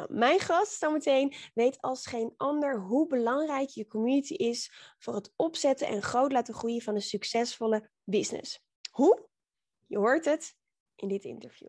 Nou, mijn gast zometeen weet als geen ander hoe belangrijk je community is voor het opzetten en groot laten groeien van een succesvolle business. Hoe? Je hoort het in dit interview.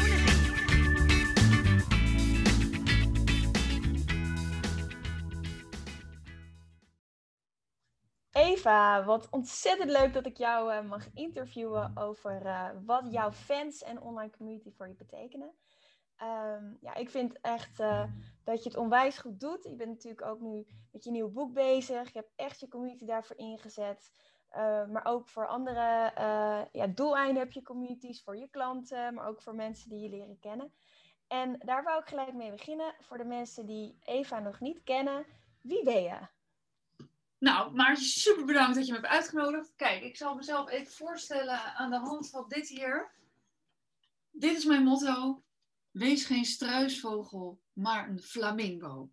Eva, wat ontzettend leuk dat ik jou uh, mag interviewen over uh, wat jouw fans en online community voor je betekenen. Um, ja, ik vind echt dat je het onwijs goed doet. Je bent natuurlijk ook nu met je nieuwe boek bezig. Je hebt echt je community daarvoor ingezet. maar ook voor andere ja, doeleinden heb je communities voor je klanten, maar ook voor mensen die je leren kennen. En daar wou ik gelijk mee beginnen. Voor de mensen die Eva nog niet kennen, wie ben je? Nou, maar super bedankt dat je me hebt uitgenodigd. Kijk, ik zal mezelf even voorstellen aan de hand van dit hier. Dit is mijn motto. Wees geen struisvogel, maar een flamingo.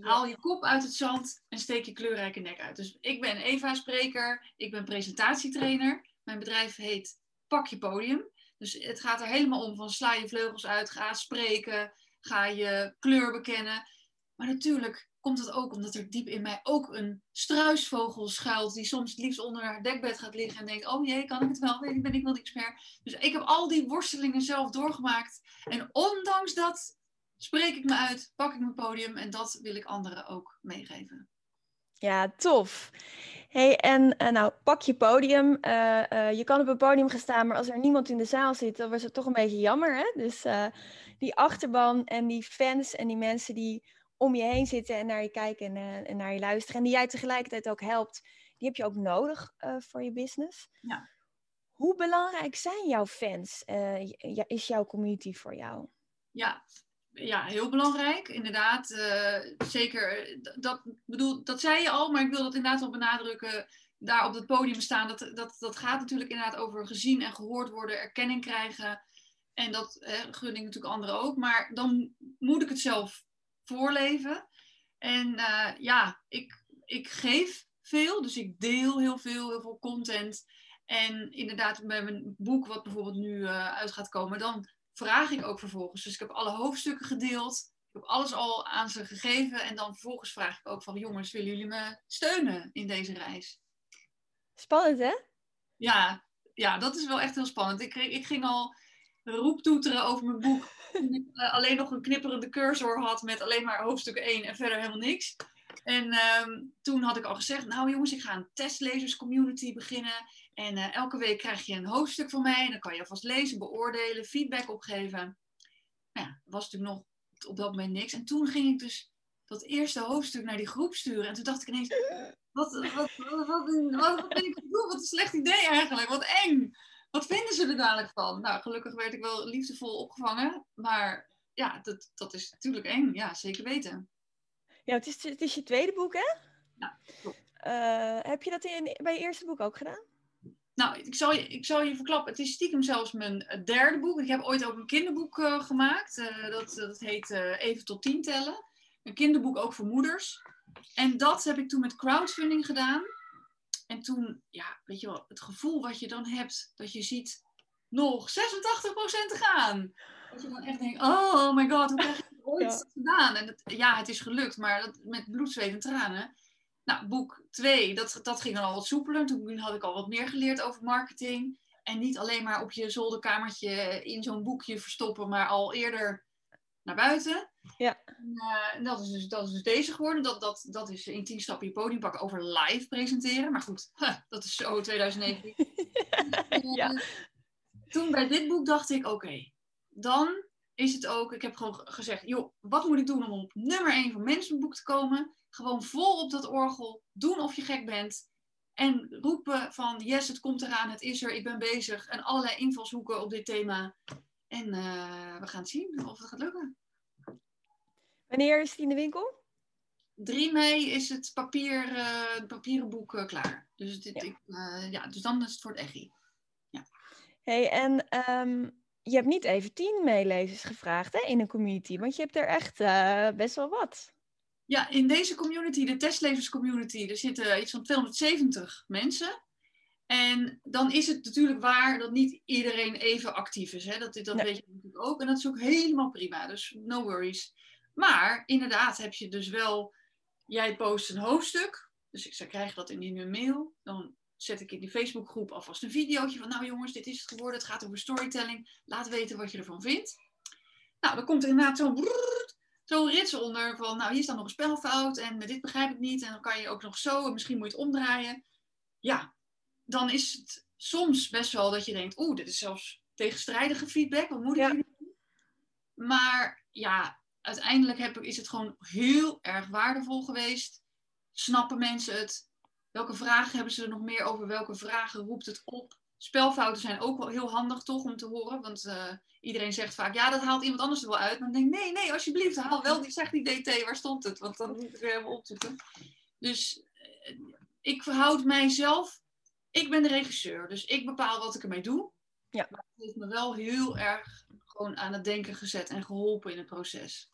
Haal je kop uit het zand en steek je kleurrijke nek uit. Dus ik ben Eva Spreker, ik ben presentatietrainer. Mijn bedrijf heet Pak je Podium. Dus het gaat er helemaal om van sla je vleugels uit, ga spreken, ga je kleur bekennen. Maar natuurlijk komt het ook omdat er diep in mij ook een struisvogel schuilt. Die soms liefst onder haar dekbed gaat liggen en denkt: Oh jee, kan ik het wel? Weet ik, ben ik wel niks meer. Dus ik heb al die worstelingen zelf doorgemaakt. En ondanks dat spreek ik me uit, pak ik mijn podium en dat wil ik anderen ook meegeven. Ja, tof. Hey, en uh, nou, pak je podium. Uh, uh, je kan op een podium gaan staan, maar als er niemand in de zaal zit, dan was het toch een beetje jammer. Hè? Dus die achterban en die fans en die mensen die om je heen zitten en naar je kijken en, uh, en, naar je luisteren. En die jij tegelijkertijd ook helpt, die heb je ook nodig uh, voor je business. Ja. Hoe belangrijk zijn jouw fans? Uh, is jouw community voor jou? Ja, ja heel belangrijk. Inderdaad, zeker. Dat, bedoel, dat zei je al, maar ik wil dat inderdaad wel benadrukken. Daar op het podium staan, dat, dat, dat gaat natuurlijk inderdaad over gezien en gehoord worden, erkenning krijgen. En dat gun ik natuurlijk anderen ook. Maar dan moet ik het zelf voorleven. En uh, ja, ik, ik geef veel, dus ik deel heel veel, heel veel content. En inderdaad, bij mijn boek, wat bijvoorbeeld nu uh, uit gaat komen, dan vraag ik ook vervolgens. Dus ik heb alle hoofdstukken gedeeld. Ik heb alles al aan ze gegeven. En dan vervolgens vraag ik ook van, jongens, willen jullie me steunen in deze reis? Spannend, hè? Ja, ja dat is wel echt heel spannend. Ik, ik ging al roeptoeteren over mijn boek. Uh, alleen nog een knipperende cursor had met alleen maar hoofdstuk 1 en verder helemaal niks. En um, toen had ik al gezegd, nou jongens, ik ga een testlezerscommunity beginnen. En uh, elke week krijg je een hoofdstuk van mij. En dan kan je alvast lezen, beoordelen, feedback opgeven. Nou ja, was natuurlijk nog op dat moment niks. En toen ging ik dus dat eerste hoofdstuk naar die groep sturen. En toen dacht ik ineens, wat, wat, wat, wat, ben ik doen? Wat een slecht idee eigenlijk, wat eng wat vinden ze er dadelijk van? Nou, gelukkig werd ik wel liefdevol opgevangen. Maar ja, dat, dat is natuurlijk eng. Ja, zeker weten. Ja, het is, het is je tweede boek, hè? Ja. Uh, heb je dat in, bij je eerste boek ook gedaan? Nou, ik zal, je, ik zal je verklappen. Het is stiekem zelfs mijn derde boek. Ik heb ooit ook een kinderboek uh, gemaakt. Uh, dat, dat heet Even tot tien tellen. Een kinderboek ook voor moeders. En dat heb ik toen met crowdfunding gedaan. En toen, ja, weet je wel, het gevoel wat je dan hebt, dat je ziet nog 86% te gaan. Dat je dan echt denkt, oh my god, hoe heb ik het ooit ja. gedaan? En ja, het is gelukt, maar dat, met bloed, zweet en tranen. Nou, boek 2, dat, dat ging dan al wat soepeler. Toen had ik al wat meer geleerd over marketing. En niet alleen maar op je zolderkamertje in zo'n boekje verstoppen, maar al eerder naar buiten. Ja. Uh, dat, is dus, dat is dus deze geworden. Dat, dat, dat is in 10 stappen je podium pakken over live presenteren. Maar goed, huh, dat is zo 2019. ja. Uh, toen bij dit boek dacht ik, oké, okay, dan is het ook, ik heb gewoon gezegd, joh, wat moet ik doen om op nummer 1 van managementboek te komen? Gewoon vol op dat orgel, doen of je gek bent. En roepen van yes, het komt eraan, het is er, ik ben bezig. En allerlei invalshoeken op dit thema. En we gaan zien of het gaat lukken. Wanneer is het in de winkel? 3 mei is het papier, uh, papieren boek uh, klaar. Dus, dit, ja. Ik, uh, ja, dus dan is het voor het EGI. Ja. hey, en um, je hebt niet even tien meelezers gevraagd hè, in een community, want je hebt er echt best wel wat. Ja, in deze community, de testlevers community, er zitten iets van 270 mensen. En dan is het natuurlijk waar dat niet iedereen even actief is. Hè? Dat, dat nee. weet je natuurlijk ook. En dat is ook helemaal prima. Dus no worries. Maar inderdaad heb je dus wel jij post een hoofdstuk. Dus ik zou krijgen dat in een mail. Dan zet ik in die Facebookgroep alvast een videootje van, nou jongens, dit is het geworden. Het gaat over storytelling. Laat weten wat je ervan vindt. Nou, dan komt er inderdaad zo'n zo'n rits onder van, nou hier staat nog een spelfout en dit begrijp ik niet. En dan kan je ook nog zo en misschien moet je het omdraaien. Ja, dan is het soms best wel dat je denkt, oeh, dit is zelfs tegenstrijdige feedback. Wat moet ik ja. doen? Maar ja, uiteindelijk heb ik, is het gewoon heel erg waardevol geweest. Snappen mensen het? Welke vragen hebben ze er nog meer over? Welke vragen roept het op? Spelfouten zijn ook wel heel handig toch om te horen. Want uh, iedereen zegt vaak, ja, dat haalt iemand anders er wel uit. Maar dan denk ik, nee, nee, alsjeblieft, haal wel die, zeg die DT, waar stond het? Want dan moet ik het weer helemaal opzoeken. Dus uh, ik verhoud mijzelf, ik ben de regisseur. Dus ik bepaal wat ik ermee doe. Ja. Maar het heeft me wel heel erg gewoon aan het denken gezet en geholpen in het proces.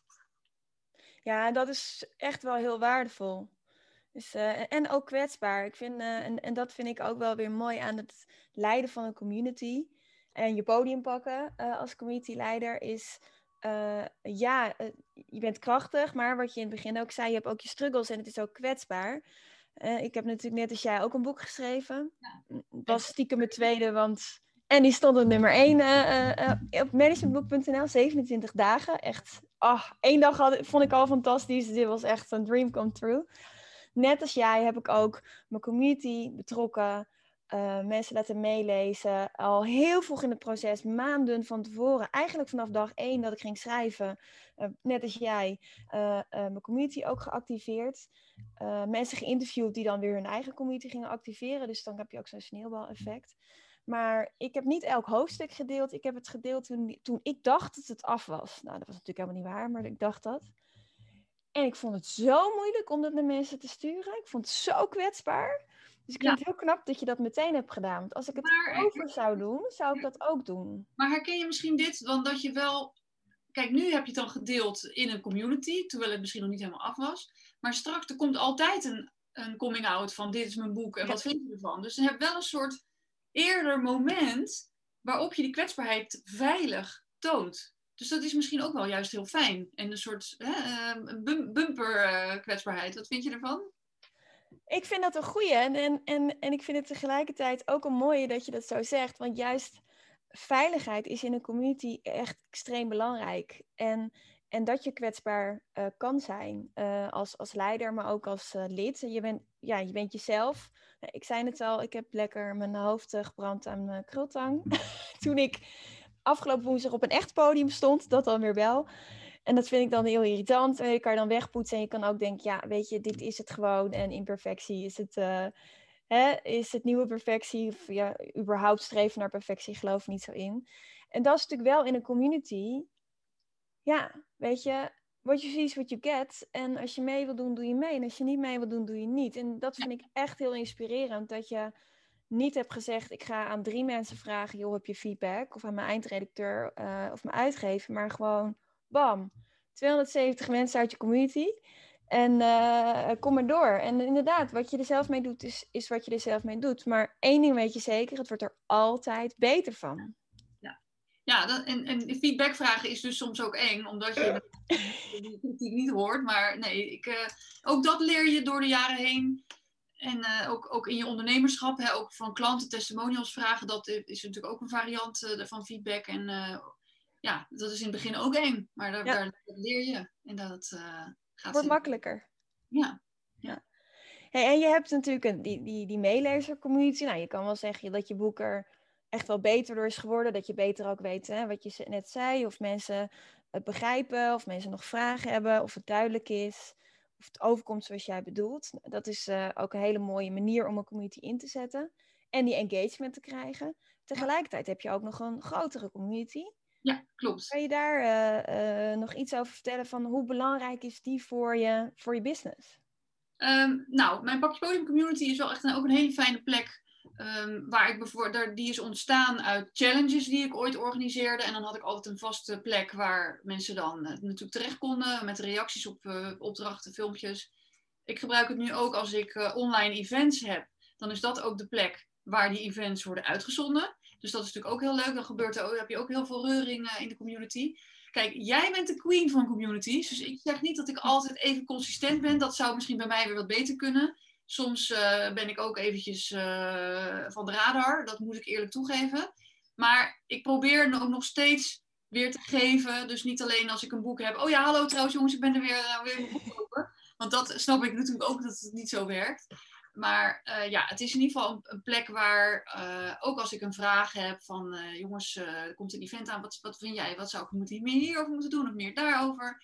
Ja, dat is echt wel heel waardevol. Dus, uh, en ook kwetsbaar. Ik vind, uh, en, en dat vind ik ook wel weer mooi aan het leiden van een community. En je podium pakken uh, als communityleider is... ja, je bent krachtig, maar wat je in het begin ook zei, je hebt ook je struggles en het is ook kwetsbaar. ik heb natuurlijk net als jij ook een boek geschreven. Ja. was stiekem mijn tweede, want en die stond op nummer 1 uh, uh, op managementboek.nl, 27 dagen. Echt, oh, één dag had, vond ik al fantastisch. Dit was echt een dream come true. Net als jij heb ik ook mijn community betrokken. Uh, mensen laten meelezen. Al heel vroeg in het proces, maanden van tevoren. Eigenlijk vanaf dag één dat ik ging schrijven. Uh, net als jij, uh, mijn community ook geactiveerd. mensen geïnterviewd die dan weer hun eigen community gingen activeren. Dus dan heb je ook zo'n sneeuwbaleffect. Maar ik heb niet elk hoofdstuk gedeeld. Ik heb het gedeeld toen, toen ik dacht dat het af was. Nou, dat was natuurlijk helemaal niet waar, maar ik dacht dat. En ik vond het zo moeilijk om dat naar mensen te sturen. Ik vond het zo kwetsbaar. Dus ik vind het heel knap dat je dat meteen hebt gedaan. Want als ik het maar, over zou doen, zou ik dat ook doen. Maar herken je misschien dit? Want dat je wel... Kijk, nu heb je het dan gedeeld in een community, terwijl het misschien nog niet helemaal af was. Maar straks, er komt altijd een, een coming out van dit is mijn boek en wat vind je ervan? Dus je hebt wel een soort eerder moment waarop je die kwetsbaarheid veilig toont. Dus dat is misschien ook wel juist heel fijn. En een soort hè, ehm, bumper uh, kwetsbaarheid. Wat vind je ervan? Ik vind dat een goeie. En, en, en, en ik vind het tegelijkertijd ook een mooie dat je dat zo zegt. Want juist veiligheid is in een community echt extreem belangrijk. En, en dat je kwetsbaar uh, kan zijn uh, als, als leider, maar ook als lid. Je bent, ja, je bent jezelf. Ik zei het al, ik heb lekker mijn hoofd eh, gebrand aan mijn krultang. Toen ik afgelopen woensdag op een echt podium stond, dat dan weer wel. En dat vind ik dan heel irritant. En je kan dan wegpoetsen en je kan ook denken, ja, weet je, dit is het gewoon. En imperfectie is het, hè, is het nieuwe perfectie. Of ja, überhaupt streven naar perfectie, geloof niet zo in. En dat is natuurlijk wel in een community. Ja, weet je, what you see is what you get. En als je mee wil doen, doe je mee. En als je niet mee wil doen, doe je niet. En dat vind ik echt heel inspirerend. Dat je niet hebt gezegd, ik ga aan drie mensen vragen, joh, heb je feedback? Of aan mijn eindredacteur uh, of mijn uitgever. Maar gewoon, bam, 270 mensen uit je community. En uh, kom maar door. En inderdaad, wat je er zelf mee doet, is, is wat je er zelf mee doet. Maar één ding weet je zeker, het wordt er altijd beter van. Ja, dat, en, en feedback vragen is dus soms ook eng, omdat je die kritiek niet hoort. Maar nee, ik, uh, ook dat leer je door de jaren heen. En uh, ook, ook in je ondernemerschap, hè, ook van klanten testimonials vragen, dat is natuurlijk ook een variant uh, van feedback. En ja, dat is in het begin ook eng, maar daar, ja. daar leer je. En dat gaat Wordt makkelijker. Ja. ja. Hey, en je hebt natuurlijk een, die, die, die meelezer-community. Nou, je kan wel zeggen dat je boek er echt wel beter door is geworden. Dat je beter ook weet hè, wat je net zei. Of mensen het begrijpen. Of mensen nog vragen hebben. Of het duidelijk is. of het overkomt zoals jij bedoelt. Dat is eh, ook een hele mooie manier om een community in te zetten en die engagement te krijgen. Tegelijkertijd heb je ook nog een grotere community. Ja, klopt. Kan je daar eh, eh, nog iets over vertellen van hoe belangrijk is die voor je, voor je business? Ehm, nou, mijn Pakje Podium community is wel echt een, ook een hele fijne plek. Um, waar ik bijvoorbeeld, die is ontstaan uit challenges die ik ooit organiseerde. En dan had ik altijd een vaste plek waar mensen dan uh, natuurlijk terecht konden met reacties op uh, opdrachten, filmpjes. Ik gebruik het nu ook als ik uh, online events heb. Dan is dat ook de plek waar die events worden uitgezonden. Dus dat is natuurlijk ook heel leuk. Dan gebeurt er, heb je ook heel veel reuring in de community. Kijk, jij bent de queen van communities. Dus ik zeg niet dat ik altijd even consistent ben. Dat zou misschien bij mij weer wat beter kunnen. Soms uh, ben ik ook eventjes uh, van de radar. Dat moet ik eerlijk toegeven. Maar ik probeer ook nog steeds weer te geven. Dus niet alleen als ik een boek heb. Oh ja, hallo trouwens jongens, ik ben er weer, uh, weer boek kopen. Want dat snap ik natuurlijk ook dat het niet zo werkt. Maar ja, het is in ieder geval een, plek waar, ook als ik een vraag heb van jongens, er komt een event aan, wat, wat vind jij? Wat zou ik moeten meer hierover moeten doen of meer daarover?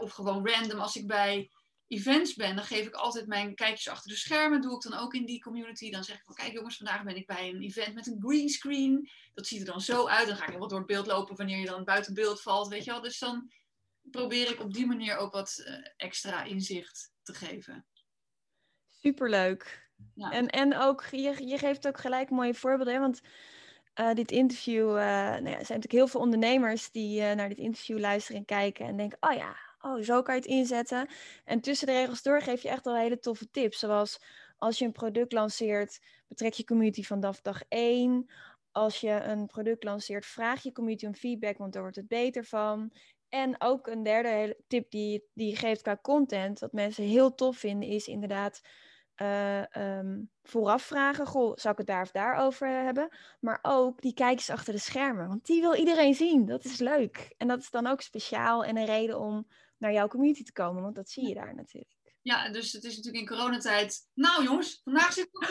of gewoon random als ik bij events ben, dan geef ik altijd mijn kijkjes achter de schermen. Doe ik dan ook in die community. Dan zeg ik van kijk jongens, vandaag ben ik bij een event met een green screen. Dat ziet er dan zo uit. Dan ga ik wat door het beeld lopen wanneer je dan buiten beeld valt, weet je wel. Dus dan probeer ik op die manier ook wat extra inzicht te geven. Superleuk. Ja. En, en ook, je, je geeft ook gelijk mooie voorbeelden. Hè? Want uh, dit interview, uh, nou ja, er zijn natuurlijk heel veel ondernemers die naar dit interview luisteren en kijken en denken, oh ja, oh, zo kan je het inzetten. En tussen de regels door geef je echt wel hele toffe tips. Zoals als je een product lanceert, betrek je community vanaf dag één. Als je een product lanceert, vraag je community om feedback, want daar wordt het beter van. En ook een derde tip die, die je geeft qua content, wat mensen heel tof vinden, is inderdaad uh, um, vooraf vragen, goh, zou ik het daar of daar over hebben? Maar ook die kijkers achter de schermen, want die wil iedereen zien. Dat is leuk. En dat is dan ook speciaal en een reden om naar jouw community te komen, want dat zie je daar natuurlijk. Ja, dus het is natuurlijk in coronatijd. Nou jongens, vandaag zit ik ook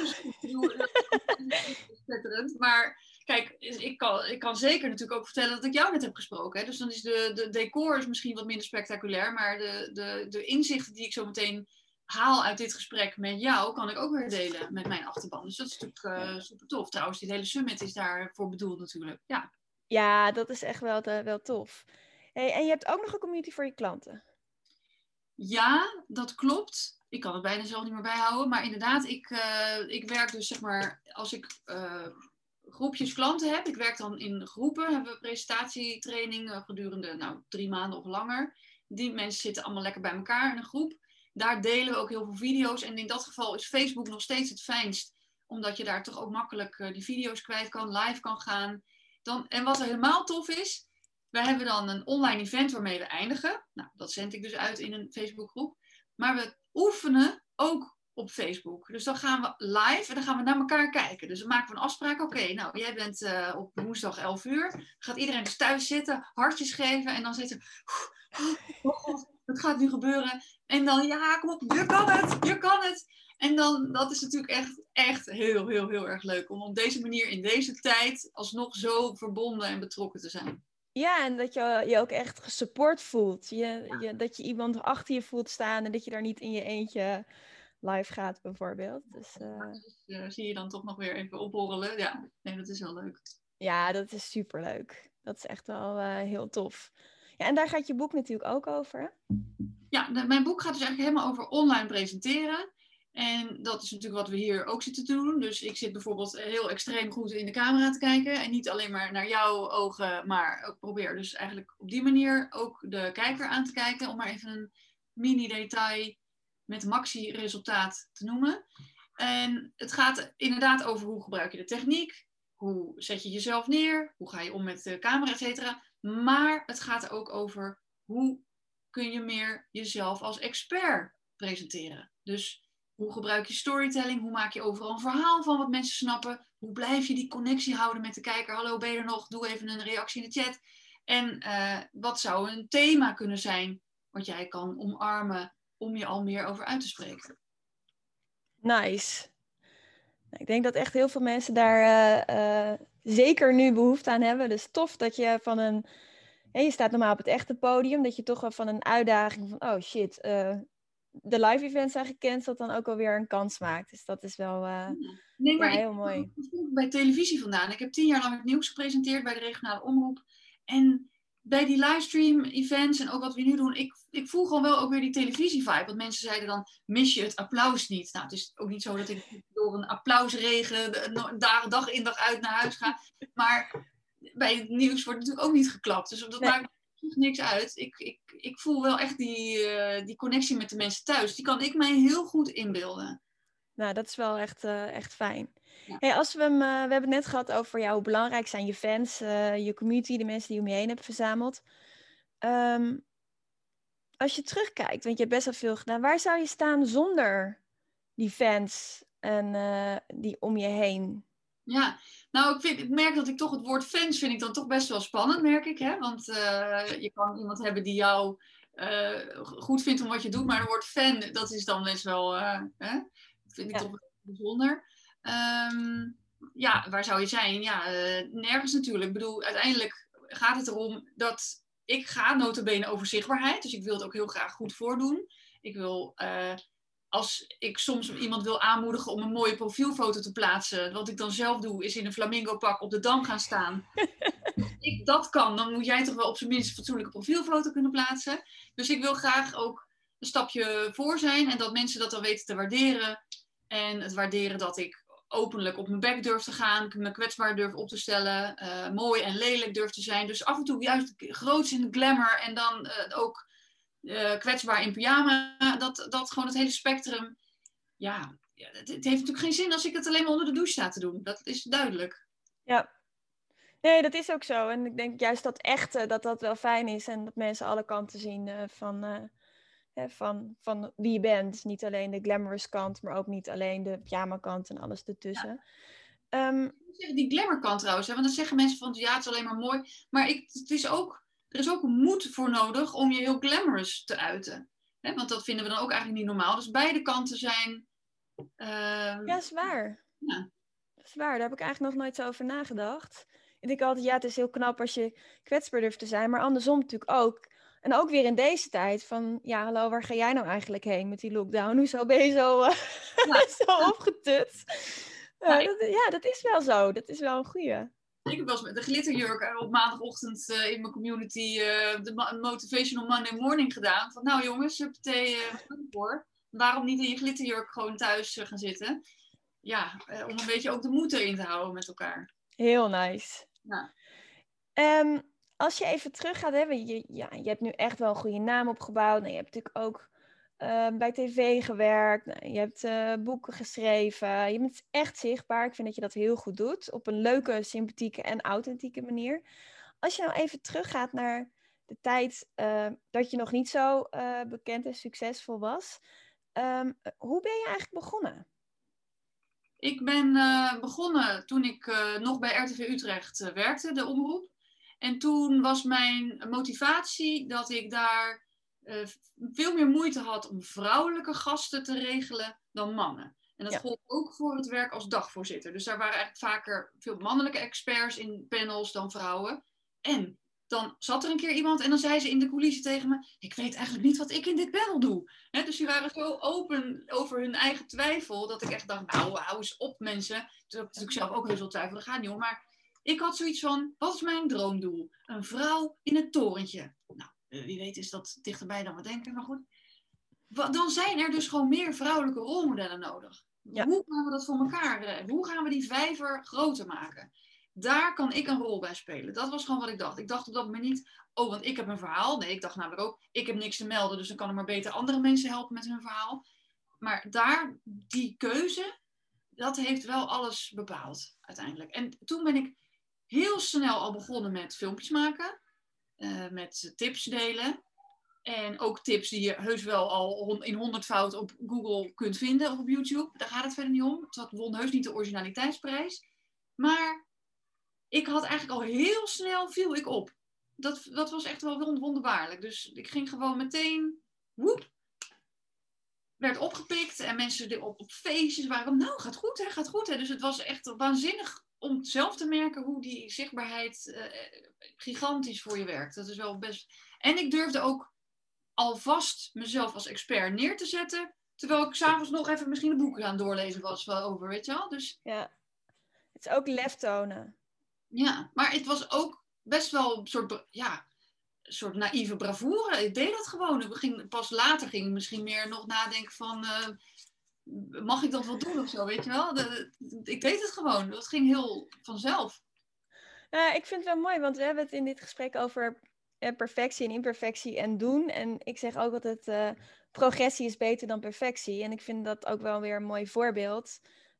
dus Maar kijk, ik kan, ik kan zeker natuurlijk ook vertellen dat ik jou net heb gesproken. Hè? Dus dan is de, de decor is misschien wat minder spectaculair, maar de, de, de inzichten die ik zo meteen haal uit dit gesprek met jou, kan ik ook weer delen met mijn achterban. Dus dat is natuurlijk uh, super tof. Trouwens, dit hele summit is daarvoor bedoeld natuurlijk. Ja, ja dat is echt wel, te, wel tof. En je hebt ook nog een community voor je klanten. Ja, dat klopt. Ik kan het bijna zelf niet meer bijhouden. Maar inderdaad, ik, uh, ik werk dus zeg maar, als ik uh, groepjes klanten heb. Ik werk dan in groepen. Hebben we presentatietraining gedurende nou, drie maanden of langer. Die mensen zitten allemaal lekker bij elkaar in een groep. Daar delen we ook heel veel video's. En in dat geval is Facebook nog steeds het fijnst. Omdat je daar toch ook makkelijk die video's kwijt kan, live kan gaan. Dan, en wat er helemaal tof is, we hebben dan een online event waarmee we eindigen. Nou, dat zend ik dus uit in een Facebookgroep. Maar we oefenen ook op Facebook. Dus dan gaan we live en dan gaan we naar elkaar kijken. Dus dan maken we een afspraak. Oké, nou, jij bent uh, op woensdag 11 uur. Gaat iedereen dus thuis zitten, hartjes geven en dan zitten. Oh God, wat gaat nu gebeuren? En dan, ja, kom op, je kan het, je kan het. En dan, dat is natuurlijk echt, echt heel, heel, heel erg leuk. Om op deze manier in deze tijd alsnog zo verbonden en betrokken te zijn. Ja, en dat je je ook echt gesupport voelt. Je, ja. je, dat je iemand achter je voelt staan en dat je daar niet in je eentje live gaat, bijvoorbeeld. Dus, uh... ja, zie je dan toch nog weer even opborrelen. Ja, nee, dat is wel leuk. Ja, dat is superleuk. Dat is echt wel uh, heel tof. Ja, en daar gaat je boek natuurlijk ook over. Hè? Ja, de, mijn boek gaat dus eigenlijk helemaal over online presenteren. En dat is natuurlijk wat we hier ook zitten te doen. Dus ik zit bijvoorbeeld heel extreem goed in de camera te kijken. En niet alleen maar naar jouw ogen, maar ook probeer dus eigenlijk op die manier ook de kijker aan te kijken. Om maar even een mini detail met maxi-resultaat te noemen. En het gaat inderdaad over hoe gebruik je de techniek. Hoe zet je jezelf neer? Hoe ga je om met de camera, et cetera. Maar het gaat ook over hoe kun je meer jezelf als expert presenteren. Dus hoe gebruik je storytelling? Hoe maak je overal een verhaal van wat mensen snappen? Hoe blijf je die connectie houden met de kijker? Hallo, ben je er nog? Doe even een reactie in de chat. En uh, wat zou een thema kunnen zijn wat jij kan omarmen om je al meer over uit te spreken? Nice. Ik denk dat echt heel veel mensen daar uh, uh, zeker nu behoefte aan hebben. Dus tof dat je van een. Je staat normaal op het echte podium, dat je toch wel van een uitdaging van: oh shit, de live events zijn gecanceld, dan ook alweer een kans maakt. Dus dat is wel uh, nee, maar ja, heel mooi. Ik bij televisie vandaan. Ik heb tien jaar lang het nieuws gepresenteerd bij de regionale omroep. En bij die livestream events en ook wat we nu doen, ik, ik voel gewoon wel ook weer die televisie-vibe. Want mensen zeiden dan, mis je het applaus niet? Nou, het is ook niet zo dat ik door een applausregen dag, dag in dag uit naar huis ga. Maar bij het nieuws wordt natuurlijk ook niet geklapt. Dus dat maakt niks uit. Ik, ik, ik voel wel echt die, uh, die connectie met de mensen thuis. Die kan ik mij heel goed inbeelden. Nou, dat is wel echt, uh, echt fijn. Hey, als we, hem, uh, we hebben het net gehad over jou, hoe belangrijk zijn je fans, je community, de mensen die je om je heen hebt verzameld. Um, als je terugkijkt, want je hebt best wel veel gedaan, waar zou je staan zonder die fans en die om je heen? Ja, nou, ik, vind, ik merk dat ik toch het woord fans vind ik dan toch best wel spannend, merk ik. Hè? Want uh, je kan iemand hebben die jou uh, goed vindt om wat je doet, maar het woord fan, dat is dan best wel, uh, hè? Dat vind ik ja. toch bijzonder. Um, ja, waar zou je zijn? Ja, nergens natuurlijk. Ik bedoel, uiteindelijk gaat het erom dat ik ga notabene over zichtbaarheid. Dus ik wil het ook heel graag goed voordoen. Ik wil als ik soms iemand wil aanmoedigen om een mooie profielfoto te plaatsen, wat ik dan zelf doe, is in een flamingo pak op de dam gaan staan. ik dat kan, dan moet jij toch wel op zijn minst een fatsoenlijke profielfoto kunnen plaatsen. Dus ik wil graag ook een stapje voor zijn en dat mensen dat dan weten te waarderen. En het waarderen dat ik openlijk op mijn bek durf te gaan, me kwetsbaar durf op te stellen, uh, mooi en lelijk durf te zijn. Dus af en toe juist groots in de glamour en dan uh, ook uh, kwetsbaar in pyjama, dat, dat gewoon het hele spectrum. Ja, het, het, heeft natuurlijk geen zin als ik het alleen maar onder de douche sta te doen. Dat is duidelijk. Ja. Nee, dat is ook zo. En ik denk juist dat echte, dat dat wel fijn is. En dat mensen alle kanten zien uh, van, uh, van, van wie je bent. Niet alleen de glamorous kant, maar ook niet alleen de pyjama kant en alles ertussen. Ja. Um, die glamour kant trouwens, hè? want dan zeggen mensen van ja, het is alleen maar mooi. Maar ik, het is ook er is ook moed voor nodig om je heel glamorous te uiten. Hè? Want dat vinden we dan ook eigenlijk niet normaal. Dus beide kanten zijn. Uh... Ja, is waar. Ja. Dat is waar, daar heb ik eigenlijk nog nooit zo over nagedacht. Ik denk altijd, ja, het is heel knap als je kwetsbaar durft te zijn, maar andersom natuurlijk ook. En ook weer in deze tijd van, ja, hallo, waar ga jij nou eigenlijk heen met die lockdown? Hoezo ben je zo, uh, ja. zo opgetut? Uh, ja, dat, ja, dat is wel zo. Dat is wel een goeie. Ik heb wel eens met de glitterjurk op maandagochtend uh, in mijn community uh, de Motivational Monday Morning gedaan. Van nou jongens, huppatee, uh, voor. Waarom niet in je glitterjurk gewoon thuis gaan zitten? Ja, om een beetje ook de moed erin te houden met elkaar. Heel nice. Ja. Um, als je even terug gaat, hè, je, ja, je hebt nu echt wel een goede naam opgebouwd. Nou, je hebt natuurlijk ook uh, bij tv gewerkt, nou, je hebt uh, boeken geschreven. Je bent echt zichtbaar. Ik vind dat je dat heel goed doet. Op een leuke, sympathieke en authentieke manier. Als je nou even teruggaat naar de tijd uh, dat je nog niet zo bekend en succesvol was. Um, hoe ben je eigenlijk begonnen? Ik ben begonnen toen ik nog bij RTV Utrecht werkte, de omroep. En toen was mijn motivatie dat ik daar uh, veel meer moeite had om vrouwelijke gasten te regelen dan mannen. En dat ja. gold ook voor het werk als dagvoorzitter. Dus daar waren eigenlijk vaker veel mannelijke experts in panels dan vrouwen. En dan zat er een keer iemand en dan zei ze in de coulissen tegen me: Ik weet eigenlijk niet wat ik in dit panel doe. dus die waren zo open over hun eigen twijfel dat ik echt dacht: Nou, hou eens op, mensen. Toen ik zelf ook heel veel twijfel, dat gaat niet om. Maar ik had zoiets van: Wat is mijn droomdoel? Een vrouw in een torentje. Nou, eh, wie weet is dat dichterbij dan we denken, maar goed. Dan zijn er dus gewoon meer vrouwelijke rolmodellen nodig. Hoe gaan we dat voor elkaar hebben? Hoe gaan we die vijver groter maken? Daar kan ik een rol bij spelen. Dat was gewoon wat ik dacht. Ik dacht op dat moment niet, oh, want ik heb een verhaal. Nee, ik dacht namelijk ook, ik heb niks te melden, dus dan kan ik maar beter andere mensen helpen met hun verhaal. Maar daar, die keuze, dat heeft wel alles bepaald uiteindelijk. En toen ben ik heel snel al begonnen met filmpjes maken. Uh, met tips delen. En ook tips die je heus wel al in honderd fout op Google kunt vinden of op YouTube. Daar gaat het verder niet om. Het won heus niet de originaliteitsprijs. Maar ik had eigenlijk al heel snel viel ik op. Dat, dat was echt wel wonderbaarlijk. Dus ik ging gewoon meteen, woep, werd opgepikt. En mensen op, op feestjes waren, nou gaat goed hè, gaat goed hè. Dus het was echt waanzinnig om zelf te merken hoe die zichtbaarheid uh, gigantisch voor je werkt. Dat is wel best. En ik durfde ook alvast mezelf als expert neer te zetten. Terwijl ik s'avonds nog even misschien een boek aan doorlezen was wel over, weet je wel. Dus Ja. Het is ook lef tonen. ja, maar het was ook best wel een soort, ja, een soort naïeve bravoure. Ik deed dat gewoon. Ik ging, pas later ging ik misschien meer nog nadenken van, eh, mag ik dat wel doen of zo, weet je wel. Ik deed het gewoon. Dat ging heel vanzelf. Ik vind het wel mooi, want we hebben het in dit gesprek over eh, perfectie en imperfectie en doen. En ik zeg ook altijd, eh, progressie is beter dan perfectie. En ik vind dat ook wel weer een mooi voorbeeld.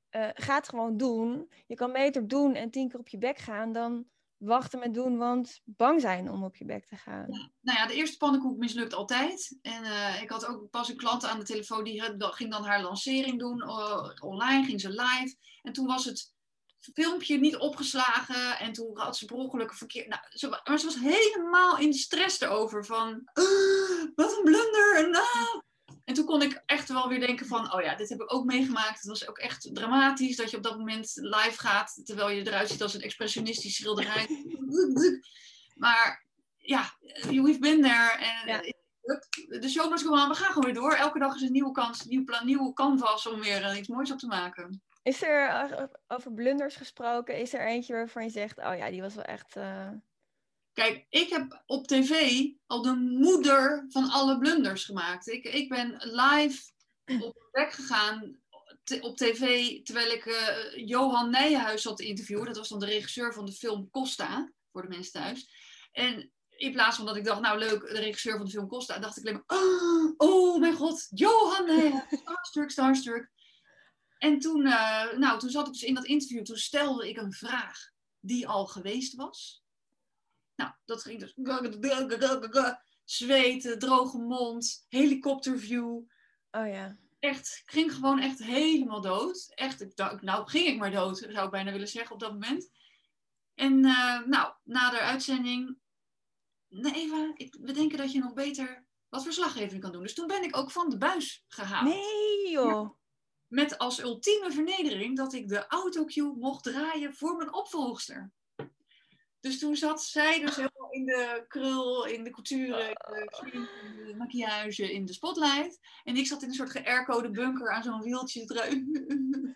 Eh, ga gewoon doen. Je kan beter doen en tien keer op je bek gaan dan wachten met doen, want bang zijn om op je bek te gaan. Nou ja, de eerste pannenkoek mislukt altijd. En eh, ik had ook pas een klant aan de telefoon, die ging dan haar lancering doen. online ging ze live. En toen was het filmpje niet opgeslagen. En toen had ze per ongeluk verkeer... Nou, ze, maar ze was helemaal in de stress erover. Van, "Ah, wat een blunder. En, ah." En toen kon ik echt wel weer denken van... Oh ja, dit heb ik ook meegemaakt. Het was ook echt dramatisch dat je op dat moment live gaat. Terwijl je eruit ziet als een expressionistisch schilderij. maar ja, we've been there. En Ja. de show must go on. We gaan gewoon weer door. Elke dag is een nieuwe kans, een nieuw plan, nieuwe canvas om weer eh, iets moois op te maken. Is er eh, over blunders gesproken? Is er eentje waarvan je zegt, oh ja, die was wel echt... eh, Kijk, ik heb op tv al de moeder van alle blunders gemaakt. Ik, ik ben live op weg gegaan op tv terwijl ik eh, Johan Nijenhuis zat te interviewen. Dat was dan de regisseur van de film Costa, voor de mensen thuis. En in plaats van dat ik dacht, nou leuk, de regisseur van de film Costa, dacht ik alleen maar, oh, oh mijn god, Johan Nijenhuis, starstruck, starstruck. En toen, eh, nou, toen zat ik dus in dat interview, toen stelde ik een vraag die al geweest was. Nou, dat ging dus. Zweten, droge mond, helikopterview. Oh ja. Echt, ik ging gewoon echt helemaal dood. Echt, ik dacht, nou ging ik maar dood, zou ik bijna willen zeggen op dat moment. En eh, nou, na de uitzending. Nee, Eva, ik, we denken dat je nog beter wat verslaggeving kan doen. Dus toen ben ik ook van de buis gehaald. Nee joh. Met als ultieme vernedering dat ik de autocue mocht draaien voor mijn opvolgster. Dus toen zat zij dus helemaal in de krul, in de couture, in de, in de maquillage, in de spotlight. En ik zat in een soort geaircode bunker aan zo'n wieltje te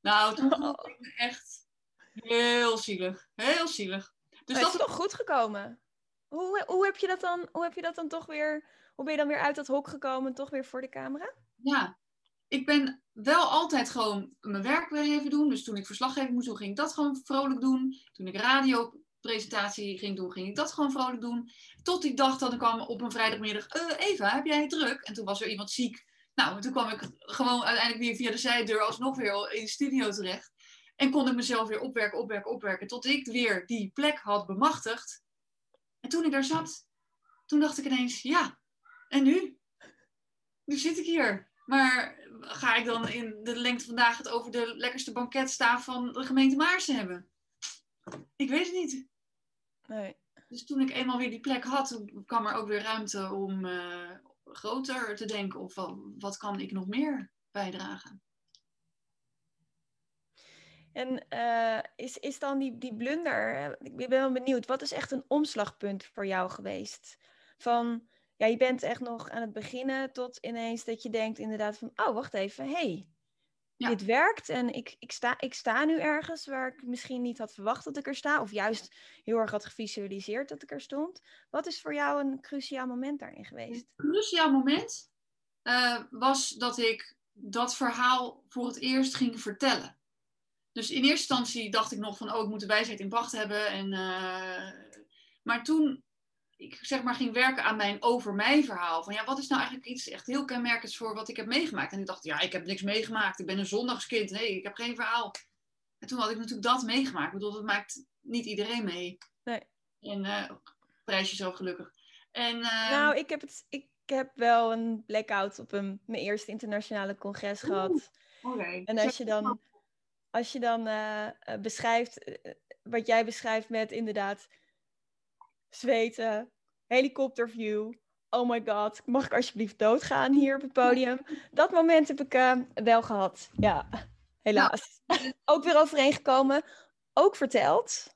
nou, toen voelde ik me echt heel zielig. Heel zielig. Dus dat is toch goed gekomen? Hoe, hoe, heb je dat dan, hoe heb je dat dan toch weer... Hoe ben je dan weer uit dat hok gekomen, toch weer voor de camera? ja, ik ben wel altijd gewoon mijn werk weer even doen. Dus toen ik verslaggeving moest doen, ging ik dat gewoon vrolijk doen. Toen ik radiopresentatie ging doen, ging ik dat gewoon vrolijk doen. Tot dacht dat ik kwam op een vrijdagmiddag, "Eh, Eva, heb jij druk? En toen was er iemand ziek. Nou, en toen kwam ik gewoon uiteindelijk weer via de zijdeur alsnog weer in de studio terecht. En kon ik mezelf weer opwerken, opwerken, opwerken. Tot ik weer die plek had bemachtigd. En toen ik daar zat, toen dacht ik ineens, ja, en nu? Nu zit ik hier. Maar ga ik dan in de lengte vandaag het over de lekkerste banketstaaf van de gemeente Maarsen hebben? Ik weet het niet. Nee. Dus toen ik eenmaal weer die plek had, kwam er ook weer ruimte om eh, groter te denken. Of wat, wat kan ik nog meer bijdragen? En eh, is, is dan die, die blunder, eh, ik ben wel benieuwd, wat is echt een omslagpunt voor jou geweest? Van, ja, je bent echt nog aan het beginnen tot ineens dat je denkt inderdaad van, oh, wacht even, hé, hey, Ja. dit werkt en ik, ik, sta, ik sta nu ergens waar ik misschien niet had verwacht dat ik er sta, of juist heel erg had gevisualiseerd dat ik er stond. Wat is voor jou een cruciaal moment daarin geweest? Een cruciaal moment eh, was dat ik dat verhaal voor het eerst ging vertellen. Dus in eerste instantie dacht ik nog van, oh, ik moet de wijsheid in pacht hebben. En, eh, maar toen ik zeg maar ging werken aan mijn over mij verhaal. Van ja, wat is nou eigenlijk iets echt heel kenmerkends voor wat ik heb meegemaakt? En ik dacht, ja, ik heb niks meegemaakt. Ik ben een zondagskind. Nee, ik heb geen verhaal. En toen had ik natuurlijk dat meegemaakt. Ik bedoel, dat maakt niet iedereen mee. Nee. En eh, prijs jezelf gelukkig. En, eh, Nou, ik heb, het, ik heb wel een blackout op een, mijn eerste internationale congres Oeh. gehad. oké. En als je dan, als je dan eh, eh, beschrijft, wat jij beschrijft met inderdaad zweten, helikopterview, oh my god, mag ik alsjeblieft doodgaan hier op het podium? Dat moment heb ik eh, wel gehad, ja, helaas. Ook weer overeengekomen, ook verteld.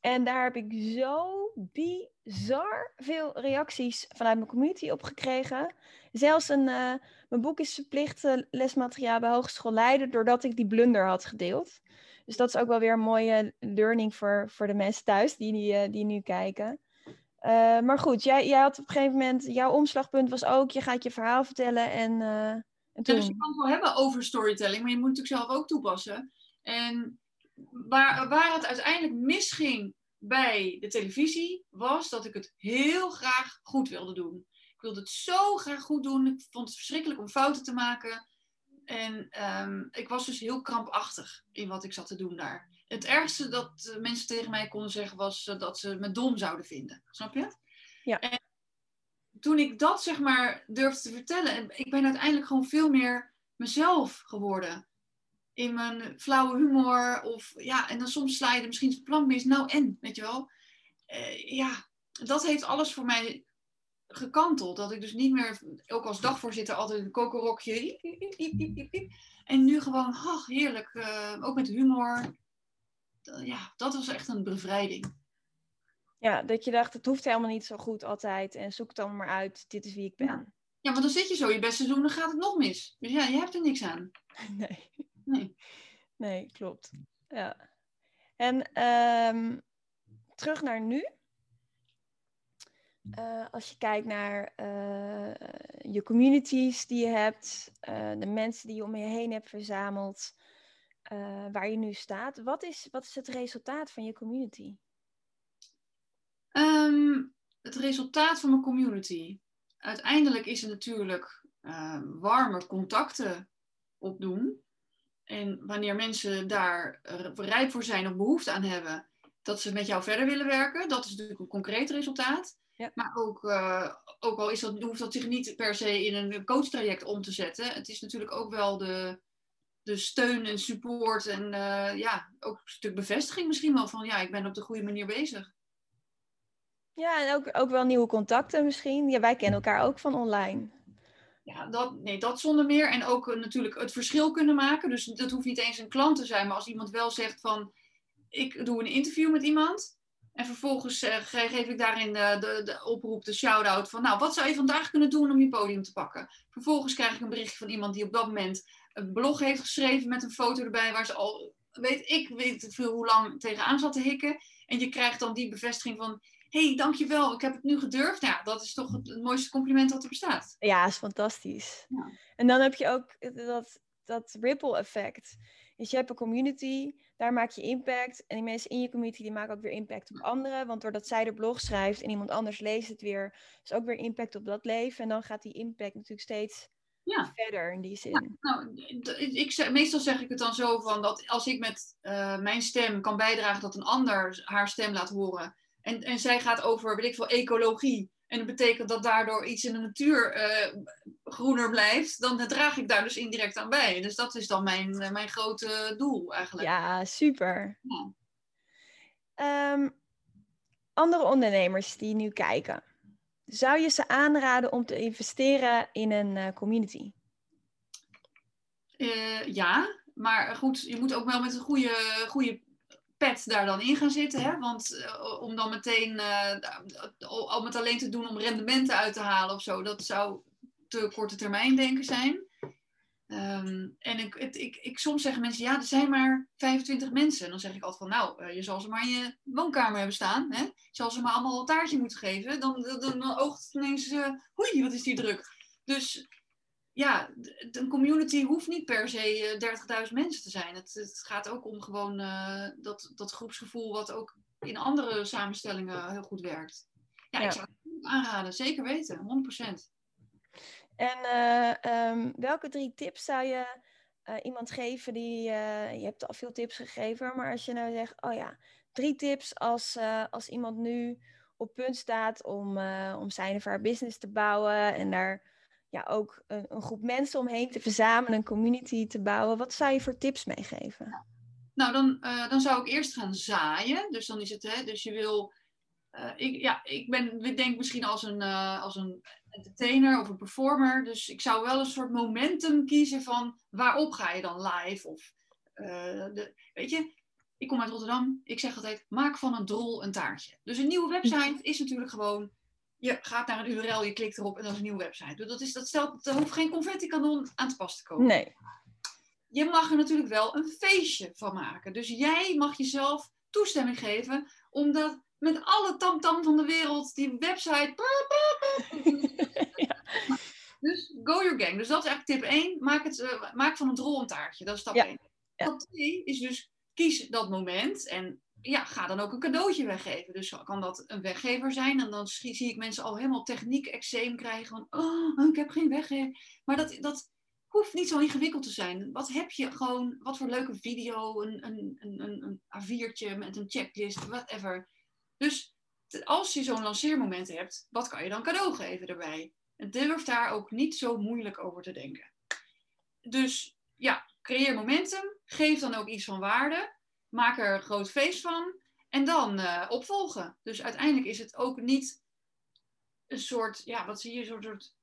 En daar heb ik zo bizar veel reacties vanuit mijn community op gekregen. Zelfs een, uh, mijn boek is verplicht uh, lesmateriaal bij Hogeschool Leiden, doordat ik die blunder had gedeeld. Dus dat is ook wel weer een mooie learning voor, voor de mensen thuis die, die, uh, die nu kijken. maar goed, jij, jij had op een gegeven moment, jouw omslagpunt was ook, je gaat je verhaal vertellen en, en toen... Dus je kan het wel hebben over storytelling, maar je moet het natuurlijk zelf ook toepassen. En waar, waar het uiteindelijk misging bij de televisie, was dat ik het heel graag goed wilde doen. Ik wilde het zo graag goed doen. Ik vond het verschrikkelijk om fouten te maken. En um, ik was dus heel krampachtig in wat ik zat te doen daar. Het ergste dat mensen tegen mij konden zeggen was uh, dat ze me dom zouden vinden. Snap je? Ja. En toen ik dat zeg maar durfde te vertellen, ik ben uiteindelijk gewoon veel meer mezelf geworden in mijn flauwe humor. Of ja, en dan soms sla je er misschien het plan mis. Nou en, weet je wel. Uh, ja, dat heeft alles voor mij gekanteld. Dat ik dus niet meer, ook als dagvoorzitter, altijd een kokerokje. En nu gewoon, ach, heerlijk. Uh, ook met humor. Ja, dat was echt een bevrijding. Ja, dat je dacht, het hoeft helemaal niet zo goed altijd. En zoek het dan maar uit, dit is wie ik ben. Ja, ja want dan zit je zo je beste doen, dan gaat het nog mis. Dus ja, je hebt er niks aan. Nee. Nee. Nee, klopt. Ja. En um, terug naar nu. Uh, als je kijkt naar uh, je communities die je hebt, uh, de mensen die je om je heen hebt verzameld, waar je nu staat. Wat is, wat is het resultaat van je community? Um, het resultaat van mijn community. Uiteindelijk is het natuurlijk warme contacten opdoen. En wanneer mensen daar rijp voor zijn of behoefte aan hebben, dat ze met jou verder willen werken, dat is natuurlijk een concreet resultaat. Ja. Maar ook, uh, ook al is dat, hoeft dat zich niet per se in een coachtraject om te zetten. Het is natuurlijk ook wel de, de steun en support en uh, ja, ook een stuk bevestiging misschien wel van ja, ik ben op de goede manier bezig. Ja, en ook, ook wel nieuwe contacten misschien. Ja, wij kennen elkaar ook van online. Ja, dat, nee, dat zonder meer. En ook uh, natuurlijk het verschil kunnen maken. Dus dat hoeft niet eens een klant te zijn. Maar als iemand wel zegt van... Ik doe een interview met iemand. En vervolgens uh, geef ik daarin de, de, de oproep, de shout-out van... Nou, wat zou je vandaag kunnen doen om je podium te pakken? Vervolgens krijg ik een berichtje van iemand die op dat moment... een blog heeft geschreven met een foto erbij... waar ze al, weet ik, weet veel hoe lang tegenaan zat te hikken. En je krijgt dan die bevestiging van hey, dankjewel, ik heb het nu gedurfd. Ja, dat is toch het, het mooiste compliment dat er bestaat. Ja, is fantastisch. Ja. En dan heb je ook dat, dat ripple effect. Dus je hebt een community, daar maak je impact. En die mensen in je community die maken ook weer impact op anderen. Want doordat zij de blog schrijft en iemand anders leest het weer, is ook weer impact op dat leven. En dan gaat die impact natuurlijk steeds ja. verder in die zin. Ja, nou, ik, meestal zeg ik het dan zo van dat als ik met uh, mijn stem kan bijdragen dat een ander haar stem laat horen en, en zij gaat over, weet ik veel, ecologie. En dat betekent dat daardoor iets in de natuur uh, groener blijft. Dan draag ik daar dus indirect aan bij. Dus dat is dan mijn, uh, mijn grote doel eigenlijk. Ja, super. Ja. Um, andere ondernemers die nu kijken. Zou je ze aanraden om te investeren in een uh, community? ja, maar goed, je moet ook wel met een goede, goede pet daar dan in gaan zitten. Hè? Want uh, om dan meteen uh, al met alleen te doen om rendementen uit te halen of zo, dat zou te korte termijn denken zijn. Um, en ik, het, ik, ik, soms zeggen mensen, ja, er zijn maar 25 mensen. En dan zeg ik altijd van, nou, uh, je zal ze maar in je woonkamer hebben staan. Hè? Je zal ze maar allemaal een taartje moeten geven. Dan, dan, dan oogt het ineens, hoei, wat is die druk. Dus ja, een community hoeft niet per se 30.000 mensen te zijn. Het, het, gaat ook om gewoon uh, dat, dat groepsgevoel wat ook in andere samenstellingen heel goed werkt. Ja, ja. ik zou het aanraden, zeker weten, 100%. En uh, um, welke drie tips zou je uh, iemand geven die, je hebt al veel tips gegeven, maar als je nou zegt, oh ja, drie tips als, als iemand nu op punt staat om, om zijn of haar business te bouwen en daar ja, ook een, een, groep mensen omheen te verzamelen, een community te bouwen. Wat zou je voor tips meegeven? Nou, dan, uh, dan zou ik eerst gaan zaaien. Dus dan is het, hè, dus je wil. Uh, ik, ja, ik ben, ik denk misschien als een, uh, als een entertainer of een performer. Dus ik zou wel een soort momentum kiezen van waarop ga je dan live? Of, de, weet je, ik kom uit Rotterdam. Ik zeg altijd, maak van een drol een taartje. Dus een nieuwe website is natuurlijk gewoon... Je gaat naar een URL, je klikt erop en dat is een nieuwe website. Dus dat, is, dat stelt, er hoeft geen confetti-kanon aan te pas te komen. Nee. Je mag er natuurlijk wel een feestje van maken. Dus jij mag jezelf toestemming geven om dat met alle tamtam van de wereld, die website... Ja. Dus go your gang. Dus dat is eigenlijk tip 1. Maak, het, eh, maak van een drol een taartje. Dat is stap Ja. 1. Ja. Stap 2 is dus kies dat moment en ja, ga dan ook een cadeautje weggeven. Dus kan dat een weggever zijn en dan zie ik mensen al helemaal techniek eczeem krijgen van oh, ik heb geen weggever. Maar dat, dat hoeft niet zo ingewikkeld te zijn. Wat heb je gewoon, wat voor leuke video, een, een, een, een, een A4'tje met een checklist, whatever. Dus als je zo'n lanceermoment hebt, wat kan je dan cadeau geven erbij? En durf daar ook niet zo moeilijk over te denken. Dus ja, creëer momentum. Geef dan ook iets van waarde. Maak er een groot feest van. En dan eh, opvolgen. Dus uiteindelijk is het ook niet een soort, ja, wat zie je, een soort,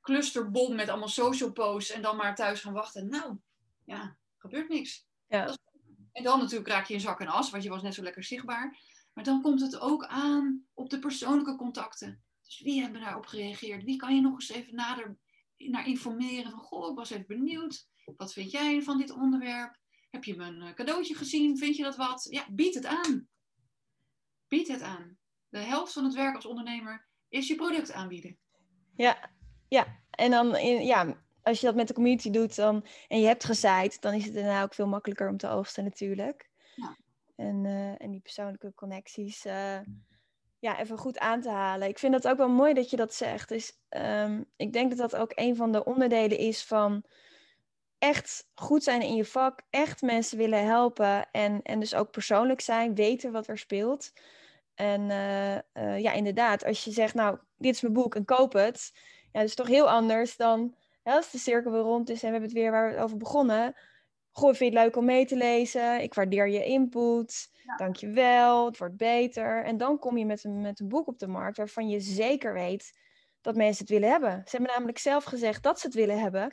clusterbom met allemaal social posts. En dan maar thuis gaan wachten. Nou, ja, gebeurt niks. Ja. En dan natuurlijk raak je in zak en as, want je was net zo lekker zichtbaar. Maar dan komt het ook aan op de persoonlijke contacten. Dus wie hebben daarop gereageerd? Wie kan je nog eens even nader naar informeren? Van, goh, ik was even benieuwd. Wat vind jij van dit onderwerp? Heb je mijn eh, cadeautje gezien? Vind je dat wat? Ja, bied het aan. Bied het aan. De helft van het werk als ondernemer is je product aanbieden. Ja, ja. En dan, in, ja, als je dat met de community doet dan, en je hebt gezaaid, dan is het daarna ook veel makkelijker om te oogsten natuurlijk. Ja. En, eh, en die persoonlijke connecties eh, ja, even goed aan te halen. Ik vind het ook wel mooi dat je dat zegt. Dus, ehm, ik denk dat dat ook een van de onderdelen is van echt goed zijn in je vak, echt mensen willen helpen en, en dus ook persoonlijk zijn, weten wat er speelt. En eh, eh, ja, inderdaad, als je zegt, nou, dit is mijn boek en koop het. Ja, dat is toch heel anders dan hè, als de cirkel weer rond is en we hebben het weer waar we het over begonnen. Goh, vind je het leuk om mee te lezen? Ik waardeer je input. Dankjewel, het wordt beter. En dan kom je met een, met een boek op de markt waarvan je zeker weet dat mensen het willen hebben. Ze hebben namelijk zelf gezegd dat ze het willen hebben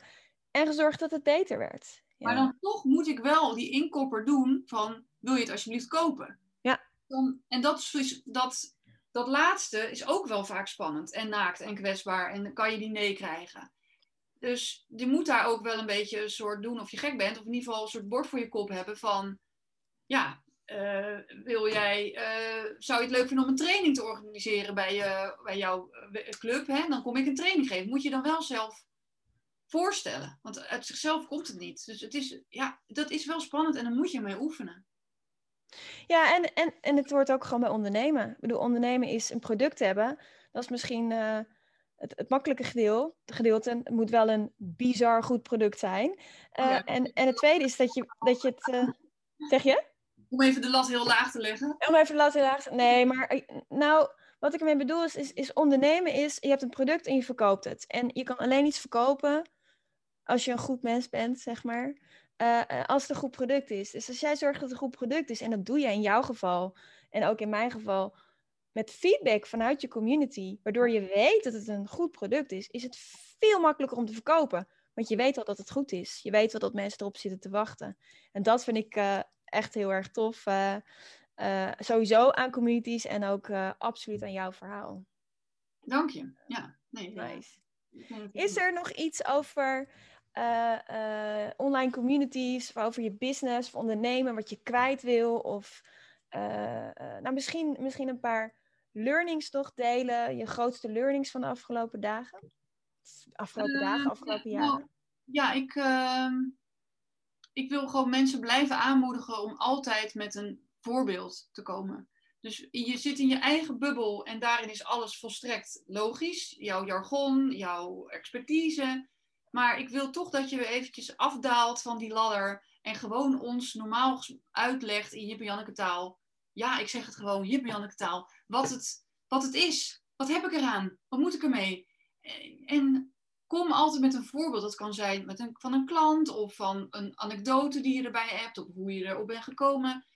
en gezorgd dat het beter werd. Ja. Maar dan toch moet ik wel die inkopper doen van, wil je het alsjeblieft kopen? Ja. Dan, en dat, is dus- dat, dat laatste is ook wel vaak spannend en naakt en kwetsbaar. En dan kan je die nee krijgen. Dus je moet daar ook wel een beetje een soort doen of je gek bent. Of in ieder geval een soort bord voor je kop hebben van... Ja, eh, wil jij, eh, zou je het leuk vinden om een training te organiseren bij, je, bij jouw eh, club? Hè? Dan kom ik een training geven. Moet je dan wel zelf voorstellen. Want uit zichzelf komt het niet. Dus het is, ja, dat is wel spannend en dan moet je mee oefenen. Ja, en, en, en het wordt ook gewoon bij ondernemen. Ik bedoel, ondernemen is een product hebben. Dat is misschien eh, het, het makkelijke gedeelte. gedeelte. Het moet wel een bizar goed product zijn. Eh, Ja. en, en het tweede is dat je, dat je het... eh, zeg je? Om even de lat heel laag te leggen. Om even te laten laten. Nee, maar nou, wat ik ermee bedoel is, is, is ondernemen is, je hebt een product en je verkoopt het. En je kan alleen iets verkopen als je een goed mens bent, zeg maar. eh, als het een goed product is. Dus als jij zorgt dat het een goed product is, en dat doe je in jouw geval, en ook in mijn geval, met feedback vanuit je community, waardoor je weet dat het een goed product is, is het veel makkelijker om te verkopen. Want je weet wel dat het goed is. Je weet wel dat mensen erop zitten te wachten. En dat vind ik eh, echt heel erg tof. eh, sowieso aan communities en ook absoluut aan jouw verhaal. Dank je. Ja, nee. Nice. Is er nog iets over eh, eh, online communities, over je business of ondernemen, wat je kwijt wil? Of eh, nou, misschien, misschien een paar learnings nog delen, je grootste learnings van de afgelopen dagen? Afgelopen dagen, afgelopen ja, jaren? nou, Ja, ik, ehm, ik wil gewoon mensen blijven aanmoedigen om altijd met een voorbeeld te komen. Dus je zit in je eigen bubbel en daarin is alles volstrekt logisch. Jouw jargon, jouw expertise. Maar ik wil toch dat je weer eventjes afdaalt van die ladder en gewoon ons normaal uitlegt in Jip taal. Ja, ik zeg het gewoon, Jip taal. Wat het, wat het is. Wat heb ik eraan? Wat moet ik ermee? En- En kom altijd met een voorbeeld. Dat kan zijn met een, van een klant of van een anekdote die je erbij hebt of hoe je erop bent gekomen.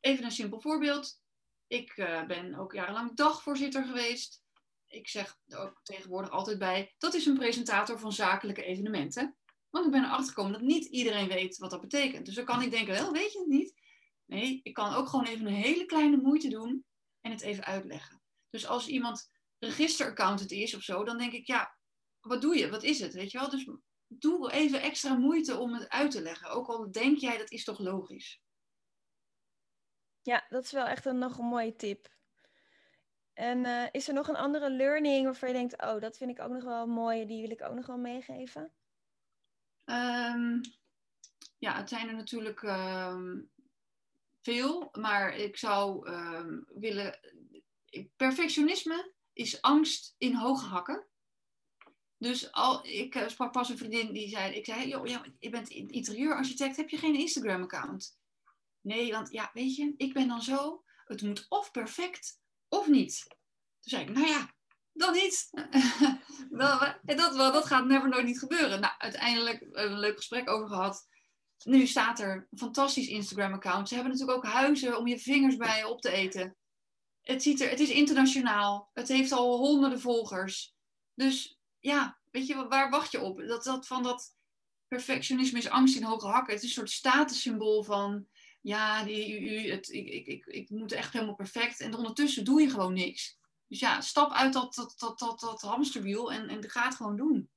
Even een simpel voorbeeld. Ik eh, ben ook jarenlang dagvoorzitter geweest. Ik zeg er ook tegenwoordig altijd bij, dat is een presentator van zakelijke evenementen. Want ik ben erachter gekomen dat niet iedereen weet wat dat betekent. Dus dan kan ik denken, wel, weet je het niet? Nee, ik kan ook gewoon even een hele kleine moeite doen en het even uitleggen. Dus als iemand registeraccountant is of zo, dan denk ik, ja, wat doe je? Wat is het? Weet je wel? Dus doe even extra moeite om het uit te leggen. Ook al denk jij, dat is toch logisch. Ja, dat is wel echt een, nog een mooie tip. En eh, is er nog een andere learning waarvan je denkt, oh, dat vind ik ook nog wel mooi, die wil ik ook nog wel meegeven? Ehm, ja, het zijn er natuurlijk ehm, veel, maar ik zou ehm, willen. Perfectionisme is angst in hoge hakken. Dus al, ik uh, sprak pas een vriendin die zei: Ik zei, joh, ja, je bent interieurarchitect, heb je geen Instagram-account? Nee, want ja, weet je, ik ben dan zo, het moet of perfect of niet. Toen zei ik, nou ja, dan niet. dat, dat gaat never nooit niet gebeuren. Nou, uiteindelijk een leuk gesprek over gehad. Nu staat er een fantastisch Instagram-account. Ze hebben natuurlijk ook huizen om je vingers bij op te eten. Het, ziet er, het is internationaal. Het heeft al honderden volgers. Dus ja, weet je, waar wacht je op? Dat, dat van dat perfectionisme is angst in hoge hakken. Het is een soort statussymbool van ja, die, u, het, ik, ik, ik, ik moet echt helemaal perfect. En ondertussen doe je gewoon niks. Dus ja, stap uit dat, dat, dat, dat, dat hamsterwiel en, en ga het gewoon doen.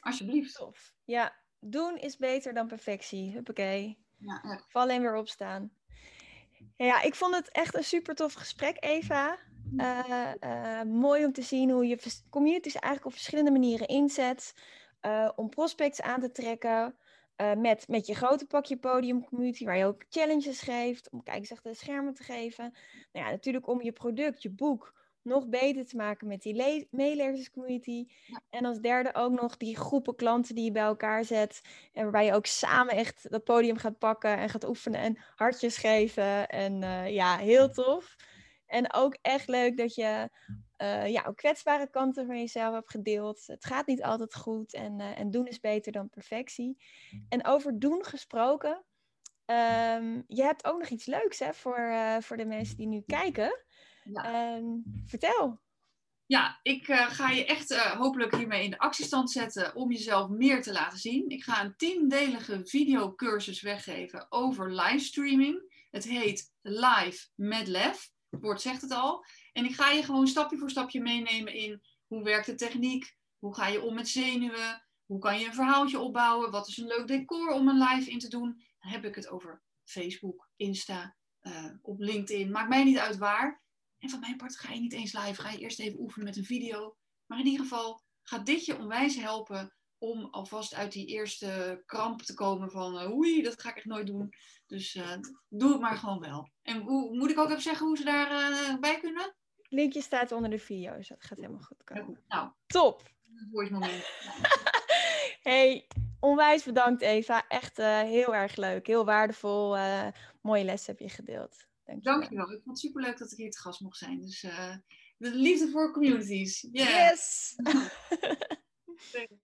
Alsjeblieft. Tof. Ja, doen is beter dan perfectie. Huppakee. Ja, ja. Val en weer opstaan. Ja, ik vond het echt een super tof gesprek, Eva. Uh, uh, mooi om te zien hoe je communities eigenlijk op verschillende manieren inzet. Uh, om prospects aan te trekken. Met, met je grote pakje podium community, waar je ook challenges geeft. Om kijkers achter de schermen te geven. Nou ja, natuurlijk om je product, je boek nog beter te maken met die meelezerscommunity. En als derde ook nog die groepen klanten die je bij elkaar zet. En waarbij je ook samen echt dat podium gaat pakken en gaat oefenen en hartjes geven. En uh, ja, heel tof. En ook echt leuk dat je uh, ja, ook kwetsbare kanten van jezelf hebt gedeeld. Het gaat niet altijd goed en, uh, en doen is beter dan perfectie. En over doen gesproken. Um, je hebt ook nog iets leuks hè, voor, voor de mensen die nu kijken. Ja. Um, vertel. Ja, ik uh, ga je echt uh, hopelijk hiermee in de actiestand zetten om jezelf meer te laten zien. Ik ga een tiendelige videocursus weggeven over livestreaming. Het heet Live met Lef. Het woord zegt het al. En ik ga je gewoon stapje voor stapje meenemen in hoe werkt de techniek, hoe ga je om met zenuwen, hoe kan je een verhaaltje opbouwen, wat is een leuk decor om een live in te doen. Dan heb ik het over Facebook, Insta, uh, op LinkedIn. Maakt mij niet uit waar. En van mijn part ga je niet eens live, ga je eerst even oefenen met een video. Maar in ieder geval gaat dit je onwijs helpen om alvast uit die eerste kramp te komen van uh, oei, dat ga ik echt nooit doen. Dus uh, doe het maar gewoon wel. En hoe, moet ik ook even zeggen hoe ze daarbij uh, bij kunnen? Linkje staat onder de video, dus dat gaat helemaal goed komen. Nou, top. Moment. hey, onwijs bedankt Eva. Echt heel erg leuk, heel waardevol. mooie les heb je gedeeld. Dankjewel. Dankjewel. Ik vond het superleuk dat ik hier te gast mocht zijn. Dus de liefde voor communities. Yeah. Yes!